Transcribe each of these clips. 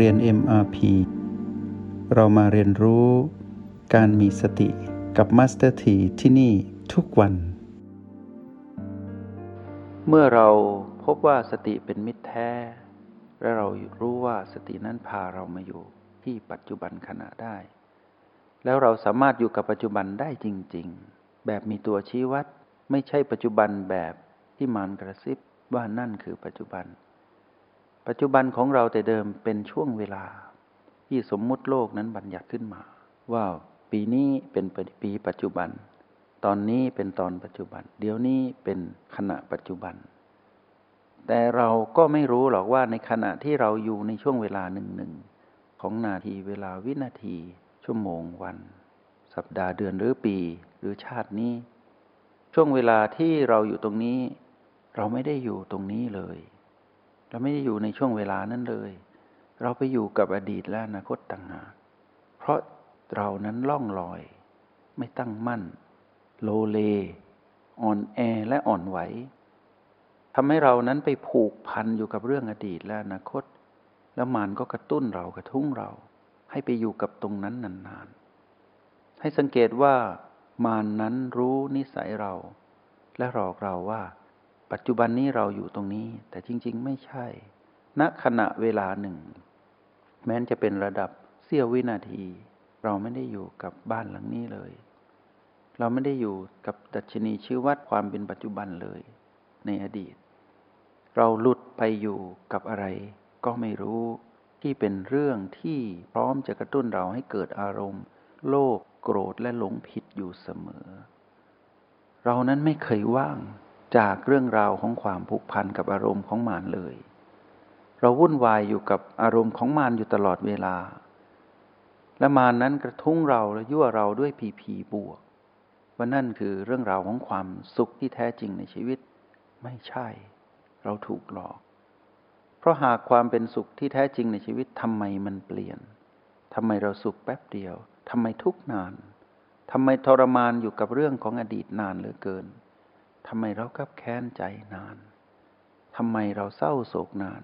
เรียน MRP เรามาเรียนรู้การมีสติกับ Master T ที่ที่นี่ทุกวัน เมื่อเราพบว่าสติเป็นมิตรแท้ และเรารู้ว่าสตินั้นพาเรามาอยู่ที่ปัจจุบันขณะได้ แล้วเราสามารถอยู่กับปัจจุบันได้จริง ๆ แบบมีตัวชี้วัด ไม่ใช่ปัจจุบันแบบที่มานกระซิบว่านั่นคือปัจจุบัน ปัจจุบันของเราแต่เดิมเป็นช่วงเวลา ที่สมมุติโลกนั้นบัญญัติขึ้นมา ว่าปีนี้เป็นปีปัจจุบัน ตอนนี้เป็นตอนปัจจุบัน เดี๋ยวนี้เป็นขณะปัจจุบัน แต่เราก็ไม่รู้หรอกว่าในขณะที่เราอยู่ในช่วงเวลาหนึ่งหนึ่งของนาทีเวลาวินาที ชั่วโมงวัน สัปดาห์เดือนหรือปีหรือชาตินี้ ช่วงเวลาที่เราอยู่ตรงนี้ เราไม่ได้อยู่ตรงนี้เลย เราไม่ได้อยู่ในช่วงเวลานั้นเลย เราไปอยู่กับอดีตและอนาคตต่างหากเพราะเรานั้นล่องลอย ไม่ตั้งมั่น โลเล อ่อนแอและอ่อนไหวทำให้เรานั้นไปผูกพันอยู่กับเรื่องอดีตและอนาคต แล้วมันก็กระตุ้นเรากระทุ้งเรา ให้ไปอยู่กับตรงนั้นนานๆ ให้สังเกตว่ามานนั้นรู้นิสัยเรา และหลอกเราว่า ปัจจุบันนี้เราอยู่ตรงนี้ แต่จริง ๆ ไม่ใช่ ณขณะเวลาหนึ่ง แม้นจะเป็นระดับเสี้ยววินาที เราไม่ได้อยู่กับบ้านหลังนี้เลย เราไม่ได้อยู่กับดัชนีชื่อวัดความเป็นปัจจุบันเลย ในอดีต เราหลุดไปอยู่กับอะไร ก็ไม่รู้ที่เป็นเรื่องที่พร้อมจะกระตุ้นเราให้เกิดอารมณ์ โลภโกรธและหลงผิดอยู่เสมอ เรานั้นไม่เคยว่าง จากเรื่องราวของความผูกพันกับอารมณ์ของมารเลย เราวุ่นวายอยู่กับอารมณ์ของมารอยู่ตลอดเวลา และมารนั้นกระทุ้งเราและยั่วเราด้วยผีผีบวกว่านั่นคือเรื่องราวของความสุขที่แท้จริงในชีวิต ไม่ใช่ เราถูกหลอก เพราะหากความเป็นสุขที่แท้จริงในชีวิตทำไมมันเปลี่ยนทำไมเราสุขแป๊บเดียวทำไมทุกนานทำไมทรมานอยู่กับเรื่องของอดีตนานเหลือเกิน ทำไมเรากับแค้นใจนาน ทำไมเราเศร้าโศกนาน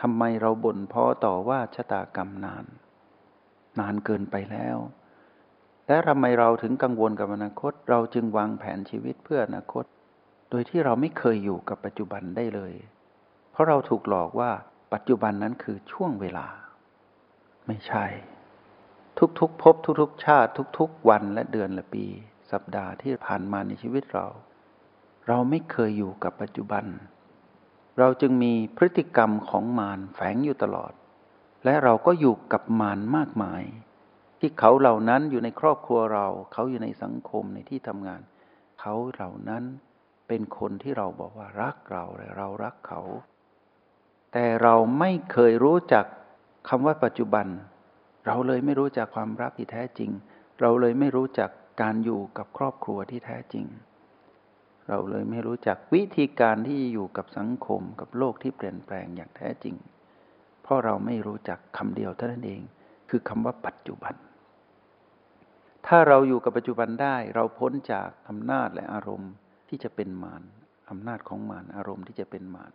ทำไมเราบ่นพ้อต่อว่าชะตากรรมนาน นานเกินไปแล้ว และทำไมเราถึงกังวลกับอนาคต เราจึงวางแผนชีวิตเพื่ออนาคต โดยที่เราไม่เคยอยู่กับปัจจุบันได้เลย เพราะเราถูกหลอกว่าปัจจุบันนั้นคือช่วงเวลา ไม่ใช่ ทุกๆภพทุกๆชาติ ทุกๆวันและเดือนและปี สัปดาห์ที่ผ่านมาในชีวิตเรา เราไม่เคยอยู่กับปัจจุบัน เราจึงมีพฤติกรรมของมารแฝงอยู่ตลอด และเราก็อยู่กับมารมากมาย ที่เขาเหล่านั้นอยู่ในครอบครัวเรา เขาอยู่ในสังคมในที่ทำงาน เขาเหล่านั้นเป็นคนที่เราบอกว่ารักเราและเรารักเขา แต่เราไม่เคยรู้จักคำว่าปัจจุบัน เราเลยไม่รู้จักความรักที่แท้จริง เราเลยไม่รู้จักการอยู่กับครอบครัวที่แท้จริง เราเลยไม่รู้จักวิธีการที่อยู่กับสังคมกับโลกที่เปลี่ยนแปลงอย่างแท้จริง เพราะเราไม่รู้จักคำเดียวเท่านั้นเอง คือคำว่าปัจจุบัน ถ้าเราอยู่กับปัจจุบันได้ เราพ้นจากอำนาจและอารมณ์ที่จะเป็นมารอำนาจของมารอารมณ์ที่จะเป็นมาร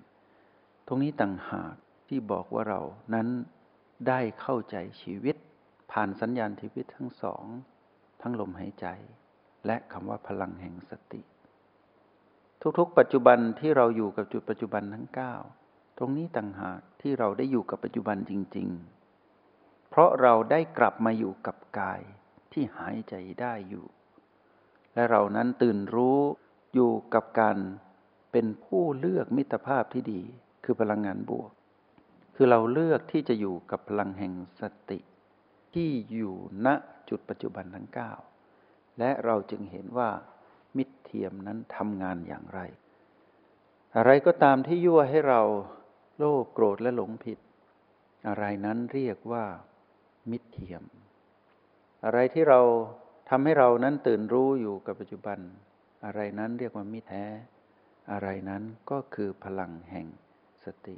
ตรงนี้ต่างหากที่บอกว่าเรานั้นได้เข้าใจชีวิต ผ่านสัญญาณชีวิตทั้งสอง ทั้งลมหายใจ และคำว่าพลังแห่งสติ ทุกๆ ปัจจุบันที่เราอยู่กับจุดปัจจุบันทั้งเก้าตรงนี้ต่างหากที่เราได้อยู่กับปัจจุบันจริง ๆ เพราะเราได้กลับมาอยู่กับกายที่หายใจได้อยู่ และเรานั้นตื่นรู้อยู่กับการเป็นผู้เลือกมิตรภาพที่ดี คือพลังงานบวก คือเราเลือกที่จะอยู่กับพลังแห่งสติ ที่อยู่ณจุดปัจจุบันทั้งเก้าและเราจึงเห็นว่า มิตรเทียมนั้นทำงานอย่างไร อะไรก็ตามที่ยั่วให้เราโลภโกรธและหลงผิด อะไรนั้นเรียกว่า มิตรเทียม อะไรที่เราทำให้เรานั้นตื่นรู้อยู่กับปัจจุบัน อะไรนั้นเรียกว่ามิตรแท้ อะไรนั้นก็คือพลังแห่งสติ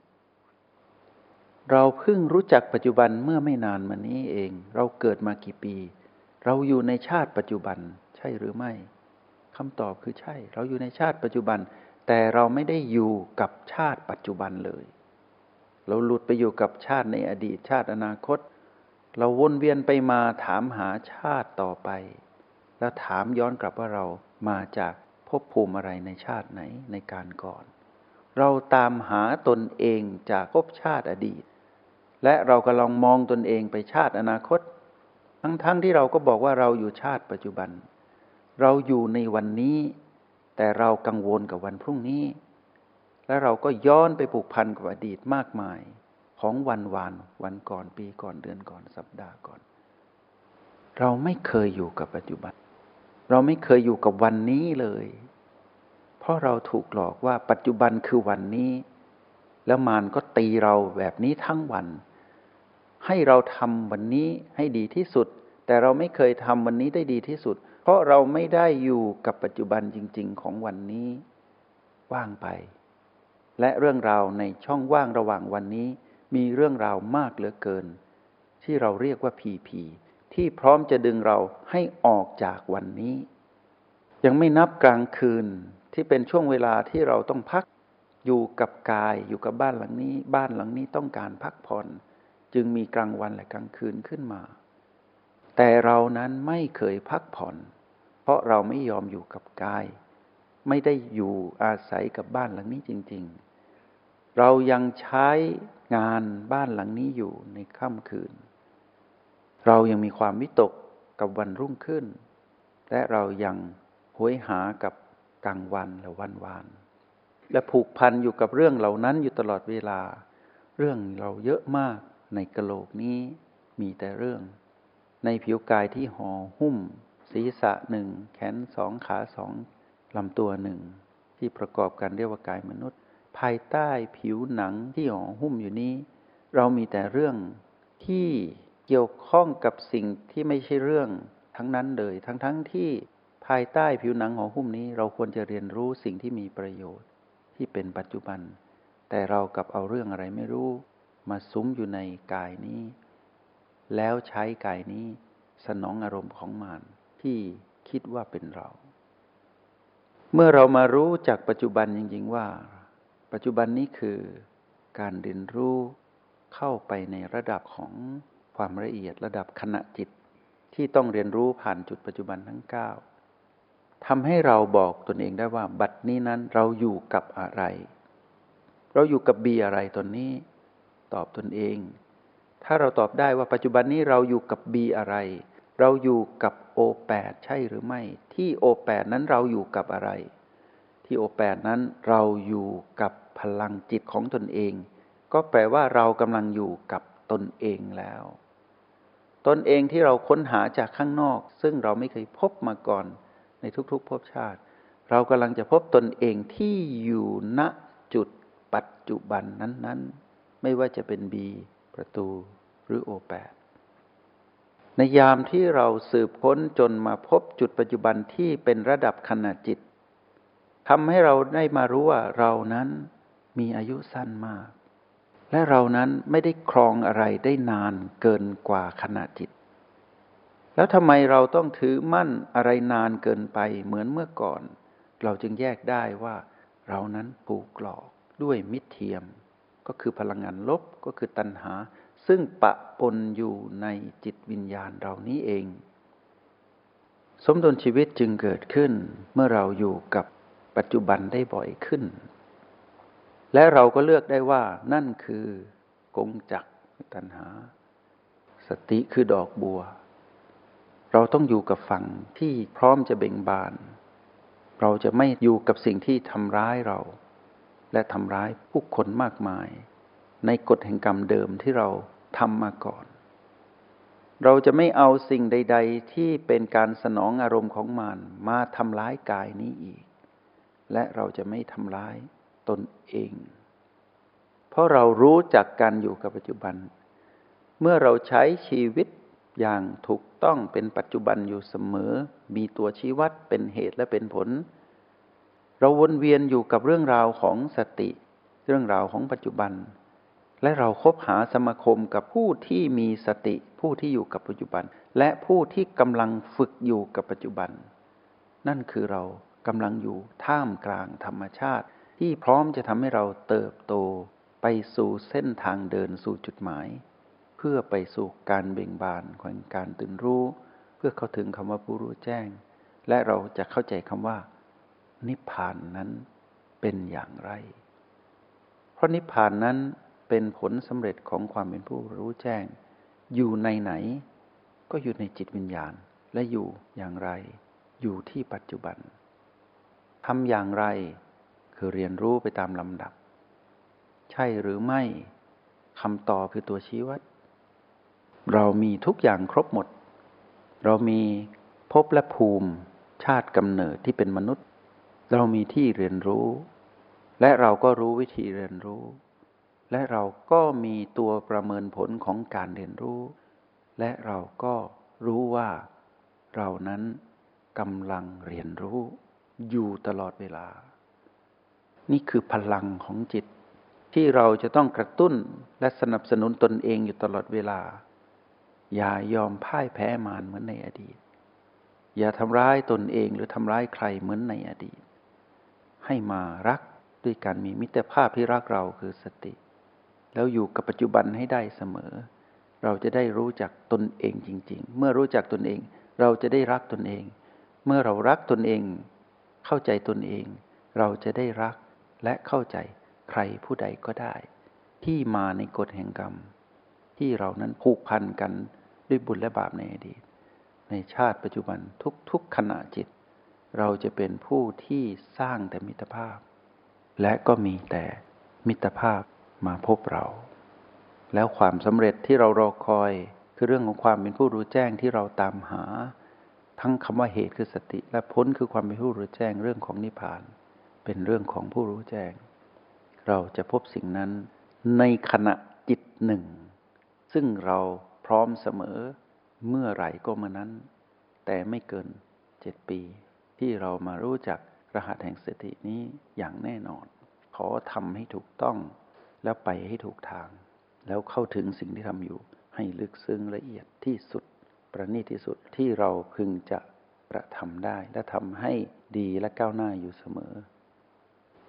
เราเพิ่งรู้จักปัจจุบันเมื่อไม่นานมานี้เอง เราเกิดมากี่ปี เราอยู่ในชาติปัจจุบันใช่หรือไม่ คำตอบคือใช่ เราอยู่ในชาติปัจจุบัน แต่เราไม่ได้อยู่กับชาติปัจจุบันเลย เราหลุดไปอยู่กับชาติในอดีตชาติอนาคต เราวนเวียนไปมาถามหาชาติต่อไป แล้วถามย้อนกลับว่าเรามาจากภพภูมิอะไรในชาติไหนในการก่อน เราตามหาตนเองจากภพชาติอดีต และเราก็ลองมองตนเองไปชาติอนาคต ทั้งๆทที่เราก็บอกว่าเราอยู่ชาติปัจจุบัน เราอยู่ในวันนี้ แต่เรากังวลกับวันพรุ่งนี้ และเราก็ย้อนไปผูกพันกับอดีตมากมายของวันวานวันก่อนปีก่อนเดือนก่อนสัปดาห์ก่อน เราไม่เคยอยู่กับปัจจุบัน เราไม่เคยอยู่กับวันนี้เลย เพราะเราถูกหลอกว่าปัจจุบันคือวันนี้ แล้วมารก็ตีเราแบบนี้ทั้งวัน ให้เราทำวันนี้ให้ดีที่สุด แต่เราไม่เคยทำวันนี้ได้ดีที่สุด ราะเราไม่ได้อยู่กับปัจจุบันจริง ๆ ของวันนี้ว่างไป และเรื่องราวในช่องว่างระหว่างวันนี้ มีเรื่องราวมากเหลือเกิน ที่เราเรียกว่าพีพีที่พร้อมจะดึงเราให้ออกจากวันนี้ ยังไม่นับกลางคืนที่เป็นช่วงเวลาที่เราต้องพักอยู่กับกายอยู่กับบ้านหลังนี้ บ้านหลังนี้ต้องการพักผ่อน จึงมีกลางวันและกลางคืนขึ้นมา แต่เรานั้นไม่เคยพักผ่อน ราะเราไม่ยอมอยู่กับกาย ไม่ได้อยู่อาศัยกับบ้านหลังนี้จริง ๆ เรายังใช้งานบ้านหลังนี้อยู่ในค่ำคืน เรายังมีความวิตกกับวันรุ่งขึ้น และเรายังหวยหากับกลางวันและวันวานและผูกพันอยู่กับเรื่องเหล่านั้นอยู่ตลอดเวลา เรื่องเราเยอะมากในกะโหลกนี้มีแต่เรื่อง ในผิวกายที่ห่อหุ้ม ศีรษะหนึ่งแขนสองขาสองลำตัวหนึ่งที่ประกอบกันเรียกว่ากายมนุษย์ ภายใต้ผิวหนังที่ห่อหุ้มอยู่นี้ เรามีแต่เรื่องที่เกี่ยวข้องกับสิ่งที่ไม่ใช่เรื่องทั้งนั้นเลยทั้งๆทที่ภายใต้ผิวหนังห่อหุ้มนี้ เราควรจะเรียนรู้สิ่งที่มีประโยชน์ที่เป็นปัจจุบัน แต่เรากับเอาเรื่องอะไรไม่รู้ มาซุ้มอยู่ในกายนี้ แล้วใช้กายนี้สนองอารมณ์ของมาน ที่คิดว่าเป็นเรา เมื่อเรามารู้จากปัจจุบันจริงๆว่า ปัจจุบันนี้คือการเรียนรู้เข้าไปในระดับของความละเอียดระดับขณะจิตที่ต้องเรียนรู้ผ่านจุดปัจจุบันทั้ง 9ทำให้เราบอกตนเองได้ว่า บัดนี้นั้นเราอยู่กับอะไร เราอยู่กับบีอะไรตนนี้ ตอบตนเอง ถ้าเราตอบได้ว่าปัจจุบันนี้เราอยู่กับบีอะไร เราอยู่กับโอแปดใช่หรือไม่ ที่โอแปดนั้นเราอยู่กับอะไร ที่โอแปดนั้นเราอยู่กับพลังจิตของตนเอง ก็แปลว่าเรากำลังอยู่กับตนเองแล้ว ตนเองที่เราค้นหาจากข้างนอก ซึ่งเราไม่เคยพบมาก่อนในทุกๆภพชาติ เรากำลังจะพบตนเองที่อยู่ณจุดปัจจุบันนั้น ๆ ไม่ว่าจะเป็นบีประตูหรือโอแปด ในยามที่เราสืบค้นจนมาพบจุดปัจจุบันที่เป็นระดับขนาดจิตทำให้เราได้มารู้ว่าเรานั้นมีอายุสั้นมาก และเรานั้นไม่ได้ครองอะไรได้นานเกินกว่าขนาดจิต แล้วทำไมเราต้องถือมั่นอะไรนานเกินไปเหมือนเมื่อก่อน เราจึงแยกได้ว่า เรานั้นผูกหลอกด้วยมิตรเทียม ก็คือพลังงานลบก็คือตัณหา ซึ่งปะปนอยู่ในจิตวิญญาณเรานี้เอง สมดุลชีวิตจึงเกิดขึ้นเมื่อเราอยู่กับปัจจุบันได้บ่อยขึ้น และเราก็เลือกได้ว่านั่นคือกงจักตัณหา สติคือดอกบัว เราต้องอยู่กับฝั่งที่พร้อมจะเบ่งบาน เราจะไม่อยู่กับสิ่งที่ทำร้ายเรา และทำร้ายผู้คนมากมาย ในกฎแห่งกรรมเดิมที่เรา ทำมาก่อน เราจะไม่เอาสิ่งใด ๆ ที่เป็นการสนองอารมณ์ของมารมาทำร้ายกายนี้อีก และเราจะไม่ทำร้ายตนเอง เพราะเรารู้จักการอยู่กับปัจจุบัน เมื่อเราใช้ชีวิตอย่างถูกต้องเป็นปัจจุบันอยู่เสมอ มีตัวชี้วัดเป็นเหตุและเป็นผล เราวนเวียนอยู่กับเรื่องราวของสติ เรื่องราวของปัจจุบัน และเราคบหาสมาคมกับผู้ที่มีสติผู้ที่อยู่กับปัจจุบัน และผู้ที่กำลังฝึกอยู่กับปัจจุบัน นั่นคือเรากำลังอยู่ท่ามกลางธรรมชาติ ที่พร้อมจะทำให้เราเติบโตไปสู่เส้นทางเดินสู่จุดหมาย เพื่อไปสู่การเบ่งบานของการตื่นรู้ เพื่อเข้าถึงคำว่าผู้รู้แจ้ง และเราจะเข้าใจคำว่า นิพพานนั้นเป็นอย่างไร เพราะนิพพานนั้น เป็นผลสำเร็จของความเป็นผู้รู้แจ้ง อยู่ในไหน ก็อยู่ในจิตวิญญาณและอยู่อย่างไร อยู่ที่ปัจจุบันทำอย่างไร คือเรียนรู้ไปตามลำดับ ใช่หรือไม่คำตอบคือตัวชี้วัด เรามีทุกอย่างครบหมด เรามีภพและภูมิชาติกำเนิดที่เป็นมนุษย์ เรามีที่เรียนรู้ และเราก็รู้วิธีเรียนรู้ และเราก็มีตัวประเมินผลของการเรียนรู้ และเราก็รู้ว่าเรานั้นกำลังเรียนรู้ อยู่ตลอดเวลา นี่คือพลังของจิต ที่เราจะต้องกระตุ้นและสนับสนุนตนเองอยู่ตลอดเวลา อย่ายอมพ่ายแพ้มารเหมือนในอดีต อย่าทำร้ายตนเองหรือทำร้ายใครเหมือนในอดีต ให้มารักด้วยการมีมิตรภาพที่รักเราคือสติ แล้วอยู่กับปัจจุบันให้ได้เสมอ เราจะได้รู้จักตนเองจริง ๆ เมื่อรู้จักตนเอง เราจะได้รักตนเอง เมื่อเรารักตนเอง เข้าใจตนเอง เราจะได้รักและเข้าใจใครผู้ใดก็ได้ ที่มาในกฎแห่งกรรม ที่เรานั้นผูกพันกันด้วยบุญและบาปในอดีต ในชาติปัจจุบันทุกๆขณะจิต เราจะเป็นผู้ที่สร้างแต่มิตรภาพ และก็มีแต่มิตรภาพ มาพบเรา แล้วความสำเร็จที่เรารอคอย คือเรื่องของความเป็นผู้รู้แจ้งที่เราตามหา ทั้งคำว่าเหตุคือสติและพ้นคือความเป็นผู้รู้แจ้งเรื่องของนิพพาน เป็นเรื่องของผู้รู้แจ้ง เราจะพบสิ่งนั้นในขณะจิตหนึ่ง ซึ่งเราพร้อมเสมอเมื่อไหร่ก็เมื่อนั้น แต่ไม่เกินเจ็ดปี ที่เรามารู้จักรหัสแห่งสตินี้อย่างแน่นอน ขอทำให้ถูกต้อง แล้วไปให้ถูกทาง แล้วเข้าถึงสิ่งที่ทำอยู่ ให้ลึกซึ้งละเอียดที่สุด ประณีตที่สุดที่เราพึงจะกระทำได้ และทำให้ดีและก้าวหน้าอยู่เสมอ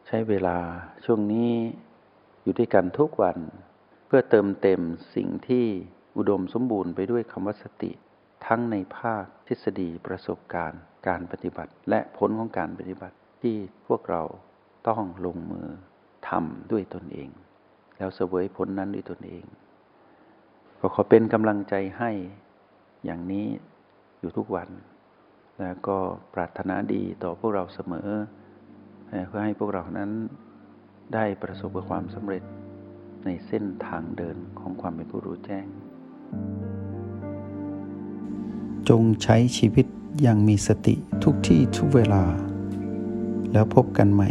ใช้เวลาช่วงนี้อยู่ด้วยกันทุกวัน เพื่อเติมเต็มสิ่งที่อุดมสมบูรณ์ไปด้วยคำว่าสติ ทั้งในภาคทฤษฎีประสบการณ์ การปฏิบัติ และผลของการปฏิบัติที่พวกเราต้องลงมือทำด้วยตนเอง แล้วเสวยผลนั้นด้วยตนเองก็ขอเป็นกำลังใจให้อย่างนี้อยู่ทุกวัน แล้วก็ปรารถนาดีต่อพวกเราเสมอ เพื่อให้พวกเรานั้นได้ประสบกับความสำเร็จในเส้นทางเดินของความเป็นผู้รู้แจ้ง จงใช้ชีวิตอย่างมีสติทุกที่ทุกเวลา แล้วพบกันใหม่